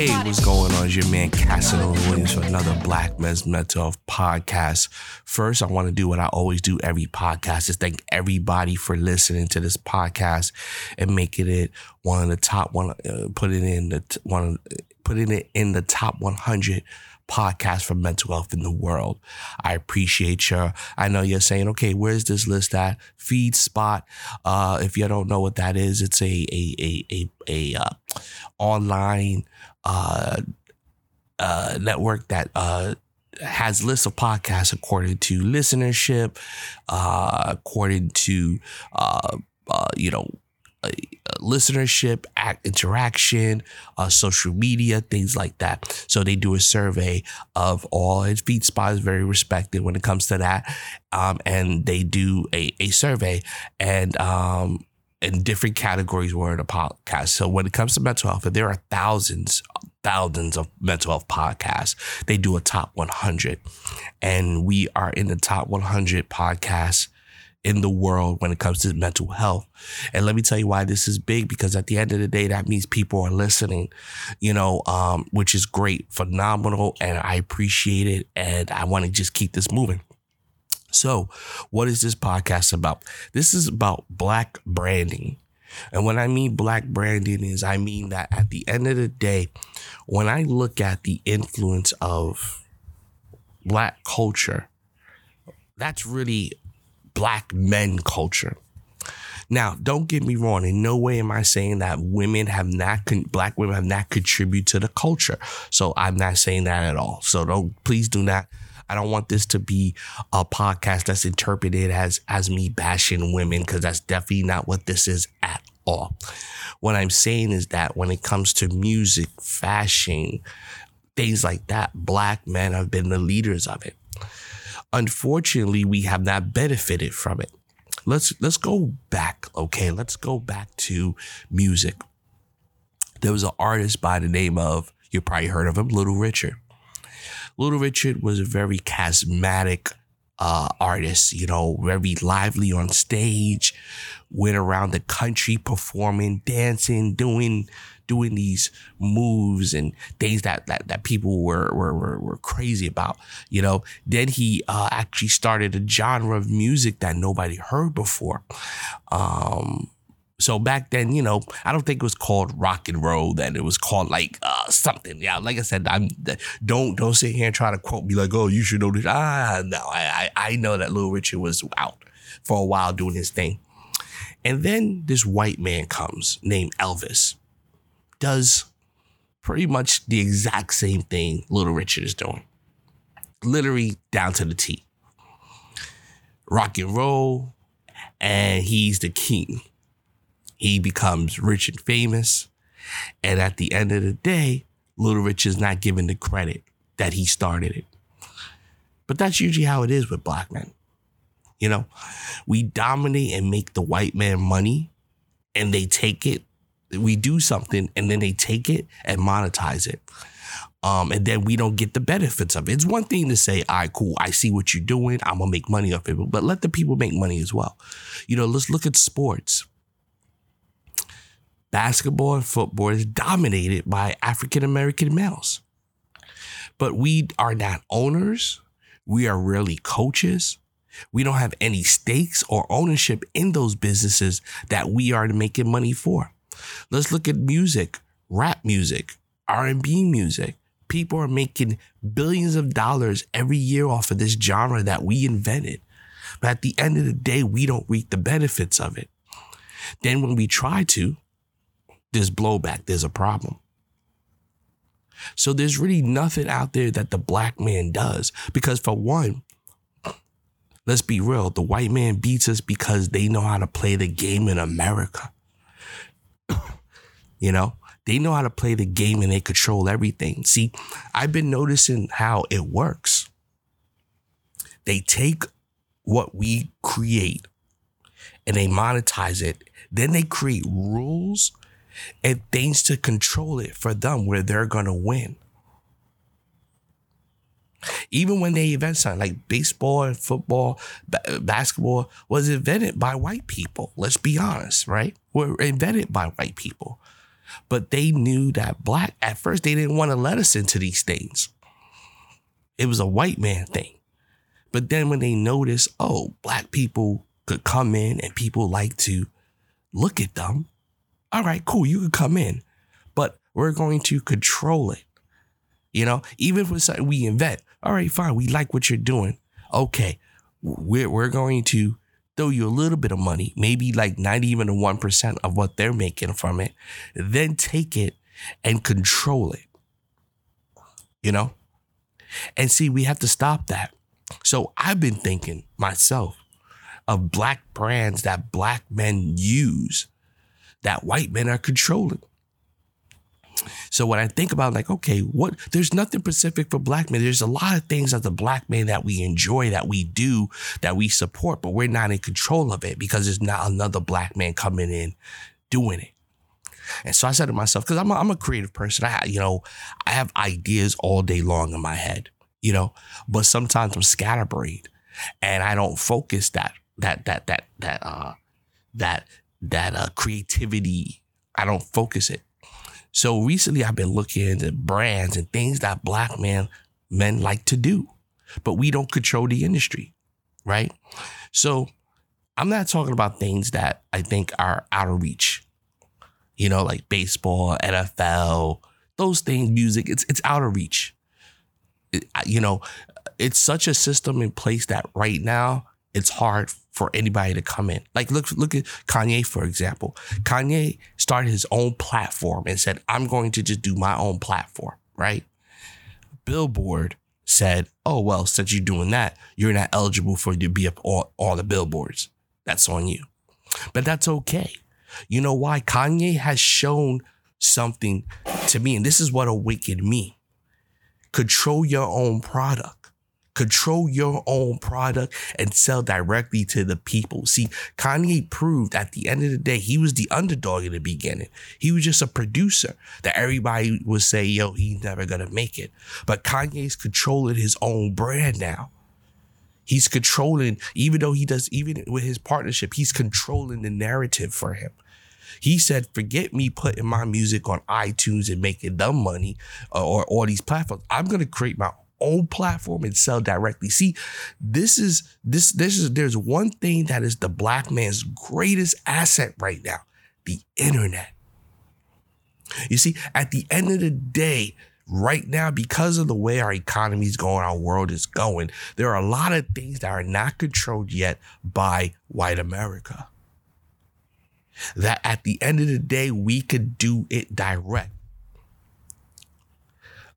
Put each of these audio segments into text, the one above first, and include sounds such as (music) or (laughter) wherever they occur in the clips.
Hey, what's going on? It's your man Casanova Williams for another Black Men's Mental Health podcast. First, I want to do what I always do every podcast is thank everybody for listening to this podcast and making it one of the top one, uh, put it in the t- one, putting it in the top 100 podcast for mental health in the world. I appreciate you. I know you're saying, okay, where's this list at? FeedSpot. Uh, if you don't know what that is, it's a a a a, a uh, online network that uh, has lists of podcasts according to listenership, uh, according to uh, uh, you know uh, listenership, act, interaction, uh, social media, things like that. So they do a survey of all. And FeedSpot is very respected when it comes to that, um, and they do a, a survey and um, in different categories were in a podcast. So when it comes to mental health, there are thousands, thousands of mental health podcasts. They do a top 100, and we are in the top 100 podcasts in the world when it comes to mental health. And let me tell you why this is big because at the end of the day, that means people are listening, you know, um, which is great, phenomenal, and I appreciate it. And I want to just keep this moving. So, what is this podcast about? This is about black branding. And when I mean black branding is I mean that at the end of the day, when I look at the influence of black culture, that's really black men culture. Now, don't get me wrong. In no way am I saying that women have not, con- black women have not contributed to the culture. So I'm not saying that at all. So don't, please do not. I don't want this to be a podcast that's interpreted as as me bashing women because that's definitely not what this is at all. What I'm saying is that when it comes to music, fashion, things like that, black men have been the leaders of it. Unfortunately, we have not benefited from it. Let's let's go back, okay? Let's go back to music. There was an artist by the name of you probably heard of him, Little Richard. Little Richard was a very charismatic uh, artist, you know, very lively on stage, went around the country performing, dancing, doing doing these moves and things that that, that people were, were were were crazy about. You know, then he uh, actually started a genre of music that nobody heard before. Um, so back then, you know, I don't think it was called rock and roll. Then it was called like uh, something. Yeah, like I said, I'm don't don't sit here and try to quote me like, oh, you should know this. Ah, no, I I, I know that Little Richard was out for a while doing his thing, and then this white man comes named Elvis, does pretty much the exact same thing Little Richard is doing, literally down to the T. Rock and roll, and he's the king he becomes rich and famous. And at the end of the day, Little Rich is not given the credit that he started it. But that's usually how it is with black men. You know, we dominate and make the white man money and they take it. We do something and then they take it and monetize it. Um, and then we don't get the benefits of it. It's one thing to say, all right, cool, I see what you're doing. I'm gonna make money off it, but let the people make money as well. You know, let's look at sports basketball and football is dominated by African American males. But we are not owners. We are really coaches. We don't have any stakes or ownership in those businesses that we are making money for. Let's look at music, rap music, R&B music. People are making billions of dollars every year off of this genre that we invented. But at the end of the day, we don't reap the benefits of it. Then when we try to, there's blowback, there's a problem. So there's really nothing out there that the black man does. Because for one, let's be real, the white man beats us because they know how to play the game in America. (coughs) you know, They know how to play the game and they control everything. See, I've been noticing how it works. They take what we create and they monetize it. Then they create rules and things to control it for them where they're to win. Even when they invent something like baseball and football, basketball was invented by white people. Let's be honest, right? Were invented by white people. But they knew that black, at first, they didn't want to let us into these things. It was a white man thing. But then when they noticed, oh, black people could come in and people like to look at them, all right, cool, you can come in. But we're going to control it. You know, even if it's something we invent, all right, fine, we like what you're doing. Okay, we're, we're going to throw you a little bit of money, maybe like not even a 1% of what they're making from it, then take it and control it. You know? And see, we have to stop that. So I've been thinking myself of black brands that black men use that white men are controlling. So when I think about like, okay, what there's nothing specific for black men. There's a lot of things as a black man that we enjoy, that we do, that we support, but we're not in control of it because there's not another black man coming in doing it. And so I said to myself, because I'm a, I'm a creative person, I you know I have ideas all day long in my head, you know, but sometimes I'm scatterbrained, and I don't focus that that that that that uh that that uh creativity. I don't focus it. So recently I've been looking at brands and things that black men men like to do, but we don't control the industry, right? So I'm not talking about things that I think are out of reach. You know, like baseball, NFL, those things, music, it's it's out of reach. It, you know, it's such a system in place that right now it's hard for anybody to come in. Like look look at Kanye for example. Kanye started his own platform and said, "I'm going to just do my own platform." Right? Billboard said, "Oh well, since you're doing that, you're not eligible for to be up all, all the billboards. That's on you." But that's okay. You know why? Kanye has shown something to me, and this is what awakened me. Control your own product control your own product and sell directly to the people. See, Kanye proved at the end of the day, he was the underdog in the beginning. He was just a producer that everybody would say, yo, he's never gonna make it. But Kanye's controlling his own brand now. He's controlling, even though he does, even with his partnership, he's controlling the narrative for him. He said, forget me putting my music on iTunes and making them money uh, or all these platforms. I'm going to create my own platform and sell directly. See, this is this this is there's one thing that is the black man's greatest asset right now, the internet. You see, at the end of the day, right now, because of the way our economy is going, our world is going, there are a lot of things that are not controlled yet by white America. That at the end of the day, we could do it direct.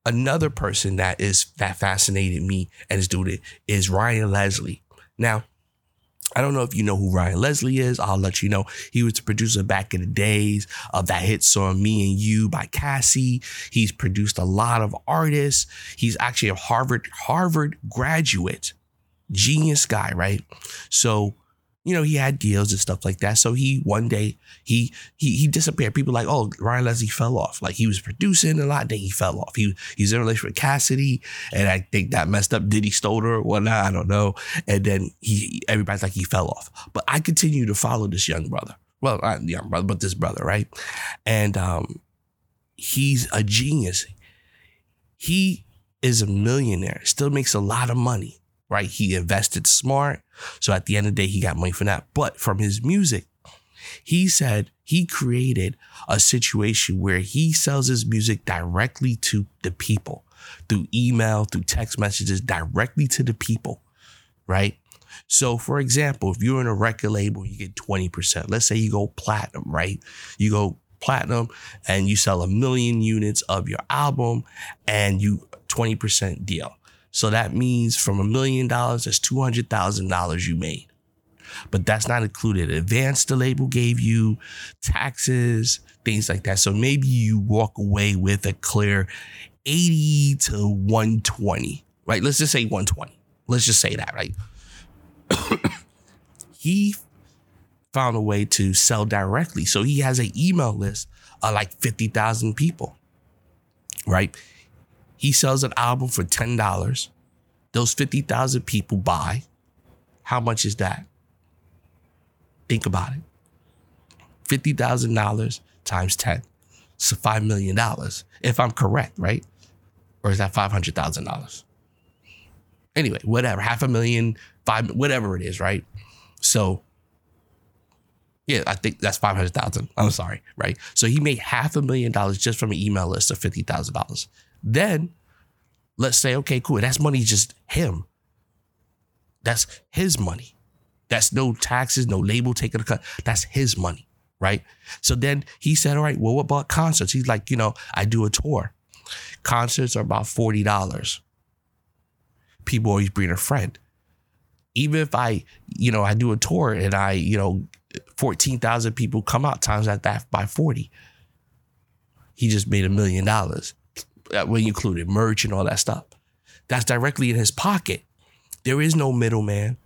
Another person that is that fascinated me and is doing is Ryan Leslie. Now, I don't know if you know who Ryan Leslie is. I'll let you know. He was the producer back in the days of that hit song Me and You by Cassie. He's produced a lot of artists. He's actually a Harvard Harvard graduate. Genius guy, right? So you know, he had deals and stuff like that. So he one day he he he disappeared. People like, oh, Ryan Leslie fell off. Like he was producing a lot, then he fell off. He he's in a relationship with Cassidy, and I think that messed up Diddy stole her or whatnot. I don't know. And then he everybody's like he fell off. But I continue to follow this young brother. Well, not young brother, but this brother, right? And um, he's a genius. He is a millionaire. Still makes a lot of money right? He invested smart. So at the end of the day, he got money from that. But from his music, he said he created a situation where he sells his music directly to the people through email, through text messages, directly to the people, right? So, for example, if you're in a record label, you get 20%. Let's say you go platinum, right? You go platinum and you sell a million units of your album and you 20% deal. So that means from a million dollars, that's $200,000 you made. but that's not included advance the label gave you, taxes, things like that. So maybe you walk away with a clear 80 to 120, right? Let's just say 120. Let's just say that, right? (coughs) he found a way to sell directly. So he has an email list of like 50,000 people, right? He sells an album for $10. Those 50,000 people buy. How much is that? Think about it. $50,000 times 10. So $5 million, if I'm correct, right? Or is that $500,000? Anyway, whatever, half a million, five, whatever it is, right? So, yeah, I think that's 500,000. I'm sorry, right? So he made half a million dollars just from an email list of $50,000. Then let's say, okay, cool. That's money just him. That's his money. That's no taxes, no label taking a cut. That's his money, right? So then he said, all right, well, what about concerts? He's like, you know, I do a tour. Concerts are about $40. People always bring a friend. Even if I, you know, I do a tour and I, you know, 14,000 people come out times at that by 40. He just made a million dollars when you included merch and all that stuff. That's directly in his pocket. There is no middleman.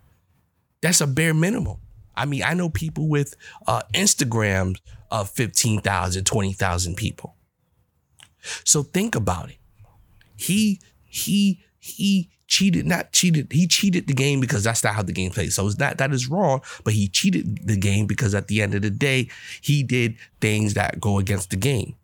That's a bare minimum. I mean, I know people with uh, Instagrams of 15,000, 20,000 people. So think about it. He he he cheated, not cheated. He cheated the game because that's not how the game plays. So it's not that is wrong, but he cheated the game because at the end of the day, he did things that go against the game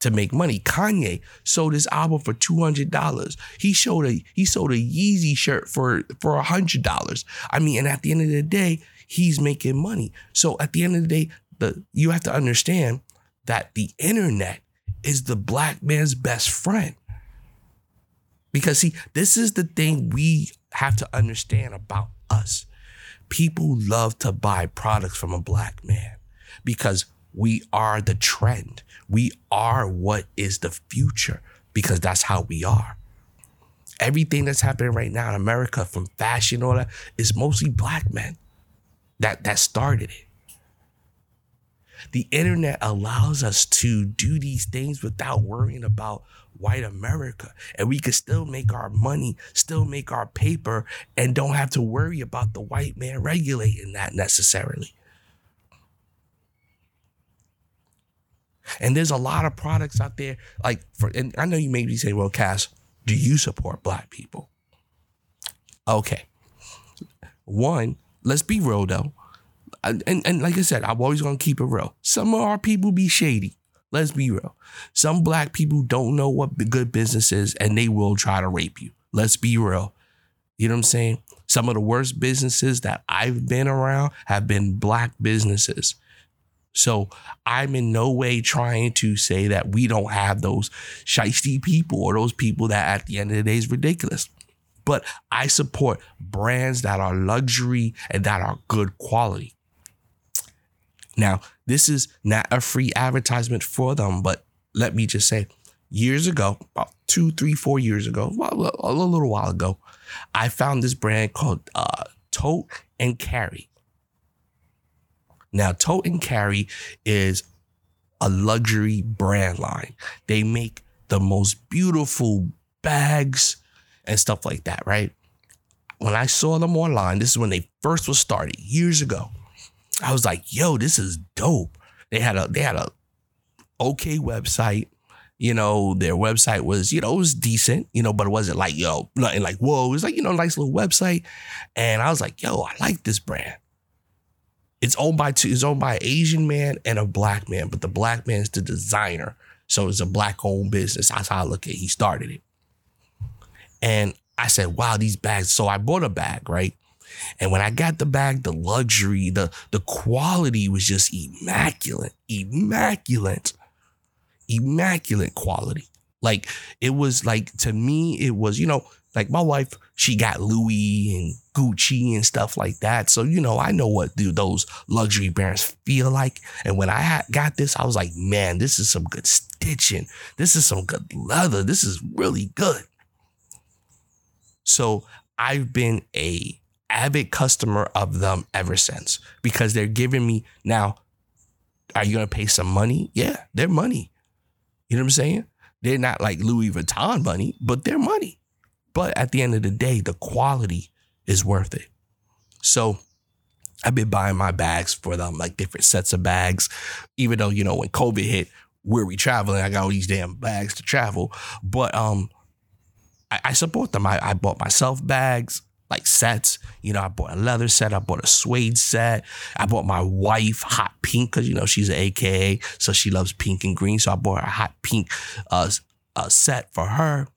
to make money. Kanye sold his album for two hundred dollars. He showed a he sold a Yeezy shirt for for hundred dollars. I mean, and at the end of the day, he's making money. So at the end of the day, the you have to understand that the internet is the black man's best friend. Because see, this is the thing we have to understand about us. People love to buy products from a black man because we are the trend. We are what is the future because that's how we are. Everything that's happening right now in America, from fashion, all that, is mostly black men that that started it. The internet allows us to do these things without worrying about white America. And we can still make our money, still make our paper, and don't have to worry about the white man regulating that necessarily. And there's a lot of products out there, like for and I know you may be saying, well, Cass, do you support black people? Okay. One, let's be real though. And, and, and like I said, I'm always gonna keep it real. Some of our people be shady. Let's be real. Some black people don't know what good business is and they will try to rape you. Let's be real. You know what I'm saying? Some of the worst businesses that I've been around have been black businesses. So I'm in no way trying to say that we don't have those shisty people or those people that at the end of the day is ridiculous. But I support brands that are luxury and that are good quality. Now, this is not a free advertisement for them, but let me just say, years ago, about two, three, four years ago, a little while ago, I found this brand called uh, Tote and Carry. Now, Tote and Carry is a luxury brand line. They make the most beautiful bags and stuff like that, right? When I saw them online, this is when they first was started years ago. I was like, yo, this is dope. They had a they had a okay website. You know, their website was, you know, it was decent, you know, but it wasn't like, yo, nothing like, whoa. It was like, you know, nice little website. And I was like, yo, I like this brand. It's owned by two, it's owned by an Asian man and a black man, but the black man is the designer. So it's a black owned business. That's how I look at it. He started it. And I said, wow, these bags. So I bought a bag, right? And when I got the bag, the luxury, the the quality was just immaculate, immaculate, immaculate quality. Like it was like to me, it was, you know, like my wife, she got Louis and Gucci and stuff like that. So, you know, I know what do those luxury brands feel like. And when I got this, I was like, man, this is some good stitching. This is some good leather. This is really good. So I've been a avid customer of them ever since because they're giving me now. Are you gonna pay some money? Yeah, they're money. You know what I'm saying? They're not like Louis Vuitton money, but they're money. But at the end of the day, the quality is worth it. So I've been buying my bags for them, like different sets of bags. Even though, you know, when COVID hit, where we traveling, I got all these damn bags to travel. But um I, I support them. I, I bought myself bags like sets. You know, I bought a leather set, I bought a suede set. I bought my wife hot pink because you know she's an AKA, so she loves pink and green. So I bought a hot pink uh, uh set for her.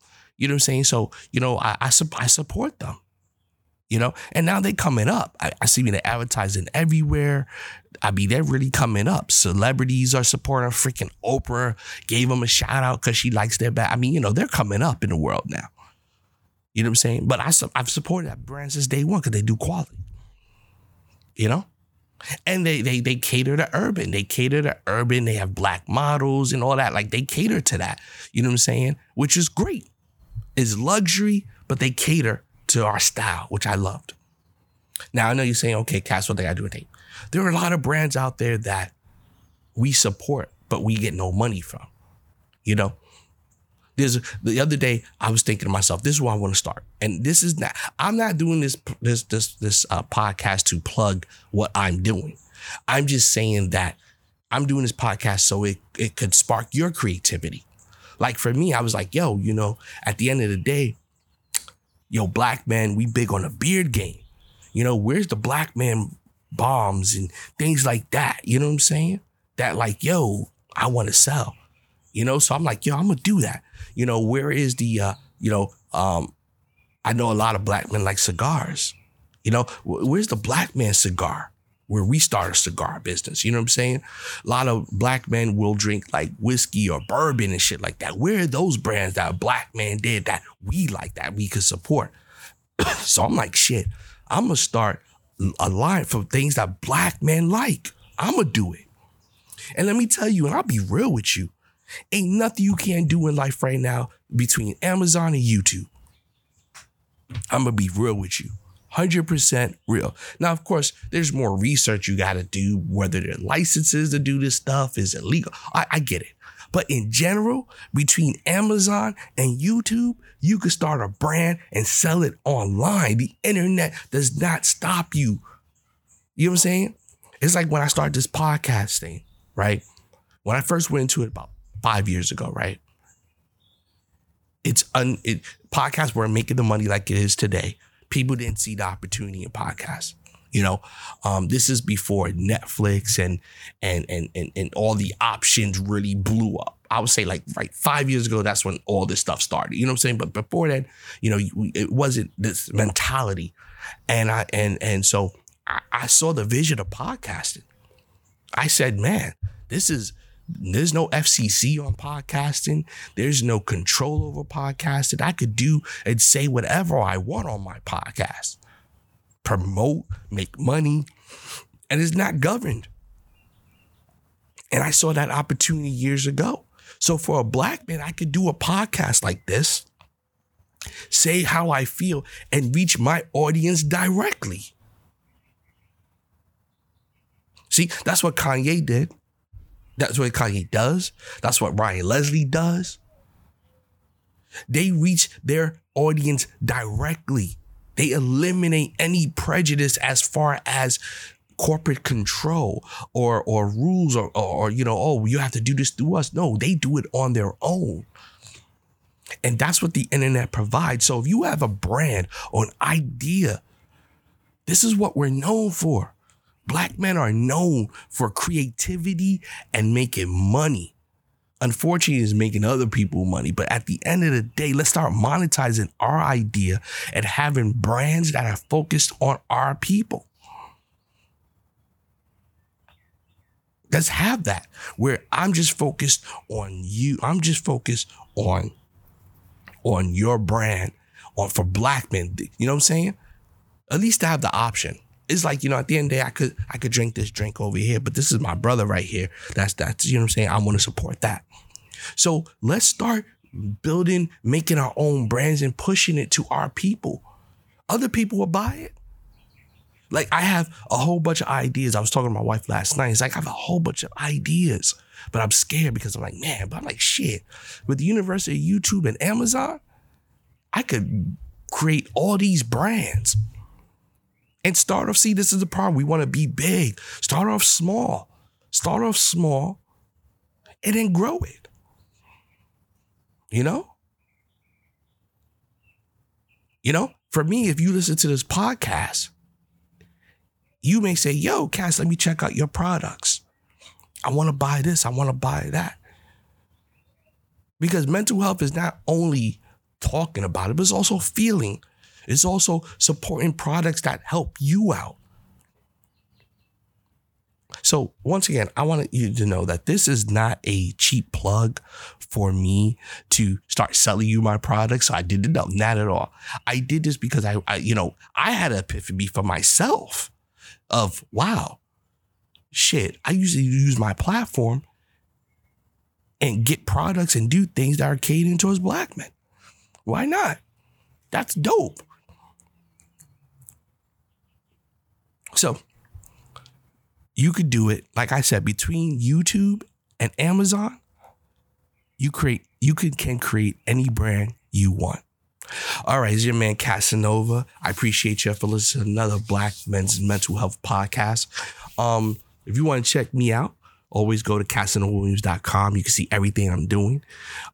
You know what I'm saying? So you know, I I, I support them. You know, and now they coming up. I, I see me they advertising everywhere. I mean, they're really coming up. Celebrities are supporting freaking Oprah. Gave them a shout out because she likes their bag. I mean, you know, they're coming up in the world now. You know what I'm saying? But I, I've supported that brand since day one because they do quality. You know? And they they they cater to urban. They cater to urban. They have black models and all that. Like they cater to that. You know what I'm saying? Which is great. It's luxury, but they cater to our style, which I loved. Now I know you're saying, okay, Cass, what they gotta do with it? There are a lot of brands out there that we support, but we get no money from. You know, there's the other day I was thinking to myself, this is where I want to start, and this is not. I'm not doing this this this this uh, podcast to plug what I'm doing. I'm just saying that I'm doing this podcast so it it could spark your creativity. Like for me, I was like, yo, you know, at the end of the day, yo, black man, we big on a beard game. You know, where's the black man balms and things like that? You know what I'm saying? That like, yo, I want to sell. You know, so I'm like, yo, I'm gonna do that. You know, where is the, uh, you know, um, I know a lot of black men like cigars. You know, where's the black man cigar? Where we start a cigar business, you know what I'm saying? A lot of black men will drink like whiskey or bourbon and shit like that. Where are those brands that a black man did that we like that we could support? (coughs) so I'm like, shit, I'm gonna start a line for things that black men like. I'm gonna do it. And let me tell you, and I'll be real with you. Ain't nothing you can't do in life right now between Amazon and YouTube. I'm to be real with you. 100% real. Now, of course, there's more research you got to do, whether there are licenses to do this stuff, is illegal. I, I get it. But in general, between Amazon and YouTube, you can start a brand and sell it online. The internet does not stop you. You know what I'm saying? It's like when I started this podcast thing, right? When I first went into it about five years ago, right? It's un it podcasts weren't making the money like it is today. People didn't see the opportunity in podcasts. You know, um, this is before Netflix and and and and and all the options really blew up. I would say like right five years ago, that's when all this stuff started. You know what I'm saying? But before that, you know, it wasn't this mentality, and I and and so I, I saw the vision of podcasting. I said, man, this is there's no FCC on podcasting. There's no control over podcasting. I could do and say whatever I want on my podcast, promote, make money, and it's not governed. And I saw that opportunity years ago. So for a black man, I could do a podcast like this, say how I feel, and reach my audience directly. See, that's what Kanye did. That's what Kanye does. That's what Ryan Leslie does. They reach their audience directly. They eliminate any prejudice as far as corporate control or or rules or, or, or you know oh you have to do this through us no they do it on their own and that's what the internet provides so if you have a brand or an idea this is what we're known for Black men are known for creativity and making money. Unfortunately, is making other people money. But at the end of the day, let's start monetizing our idea and having brands that are focused on our people. Let's have that where I'm just focused on you. I'm just focused on on your brand on for black men. You know what I'm saying? At least I have the option it's like you know at the end of the day I could I could drink this drink over here, but this is my brother right here. That's that's you know what I'm saying. I want to support that. So let's start building, making our own brands and pushing it to our people. Other people will buy it. Like I have a whole bunch of ideas. I was talking to my wife last night. It's like I have a whole bunch of ideas, but I'm scared because I'm like, man, but I'm like, shit. With the University of YouTube and Amazon, I could create all these brands and start off. See, this is the problem. We want to be big. Start off small. Start off small and then grow it. You know? You know, for me, if you listen to this podcast, you may say, yo, Cass, let me check out your products. I want to buy this. I want to buy that. Because mental health is not only talking about it, but it's also feeling. It's also supporting products that help you out. So, once again, I want you to know that this is not a cheap plug for me to start selling you my products. So I didn't know, not at all. I did this because I, I, you know, I had an epiphany for myself of wow, shit. I usually use my platform and get products and do things that are catering towards black men. Why not? That's dope. So you could do it, like I said, between YouTube and Amazon. You create, you can, can create any brand you want. All right, it's your man Casanova. I appreciate you for listening to another Black Men's Mental Health podcast. Um, if you want to check me out, always go to casanovawilliams.com. You can see everything I'm doing.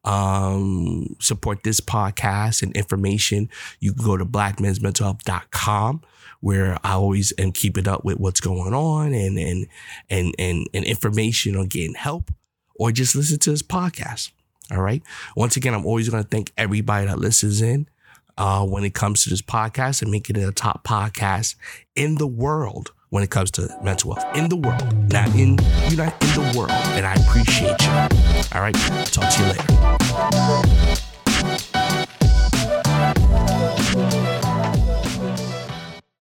Um, support this podcast and information. You can go to blackmensmentalhealth.com where I always am keeping up with what's going on and and and and, and information on getting help or just listen to this podcast. All right. Once again, I'm always going to thank everybody that listens in uh, when it comes to this podcast and making it a top podcast in the world when it comes to mental health in the world, not in you not in the world. And I appreciate you. All right. Talk to you later.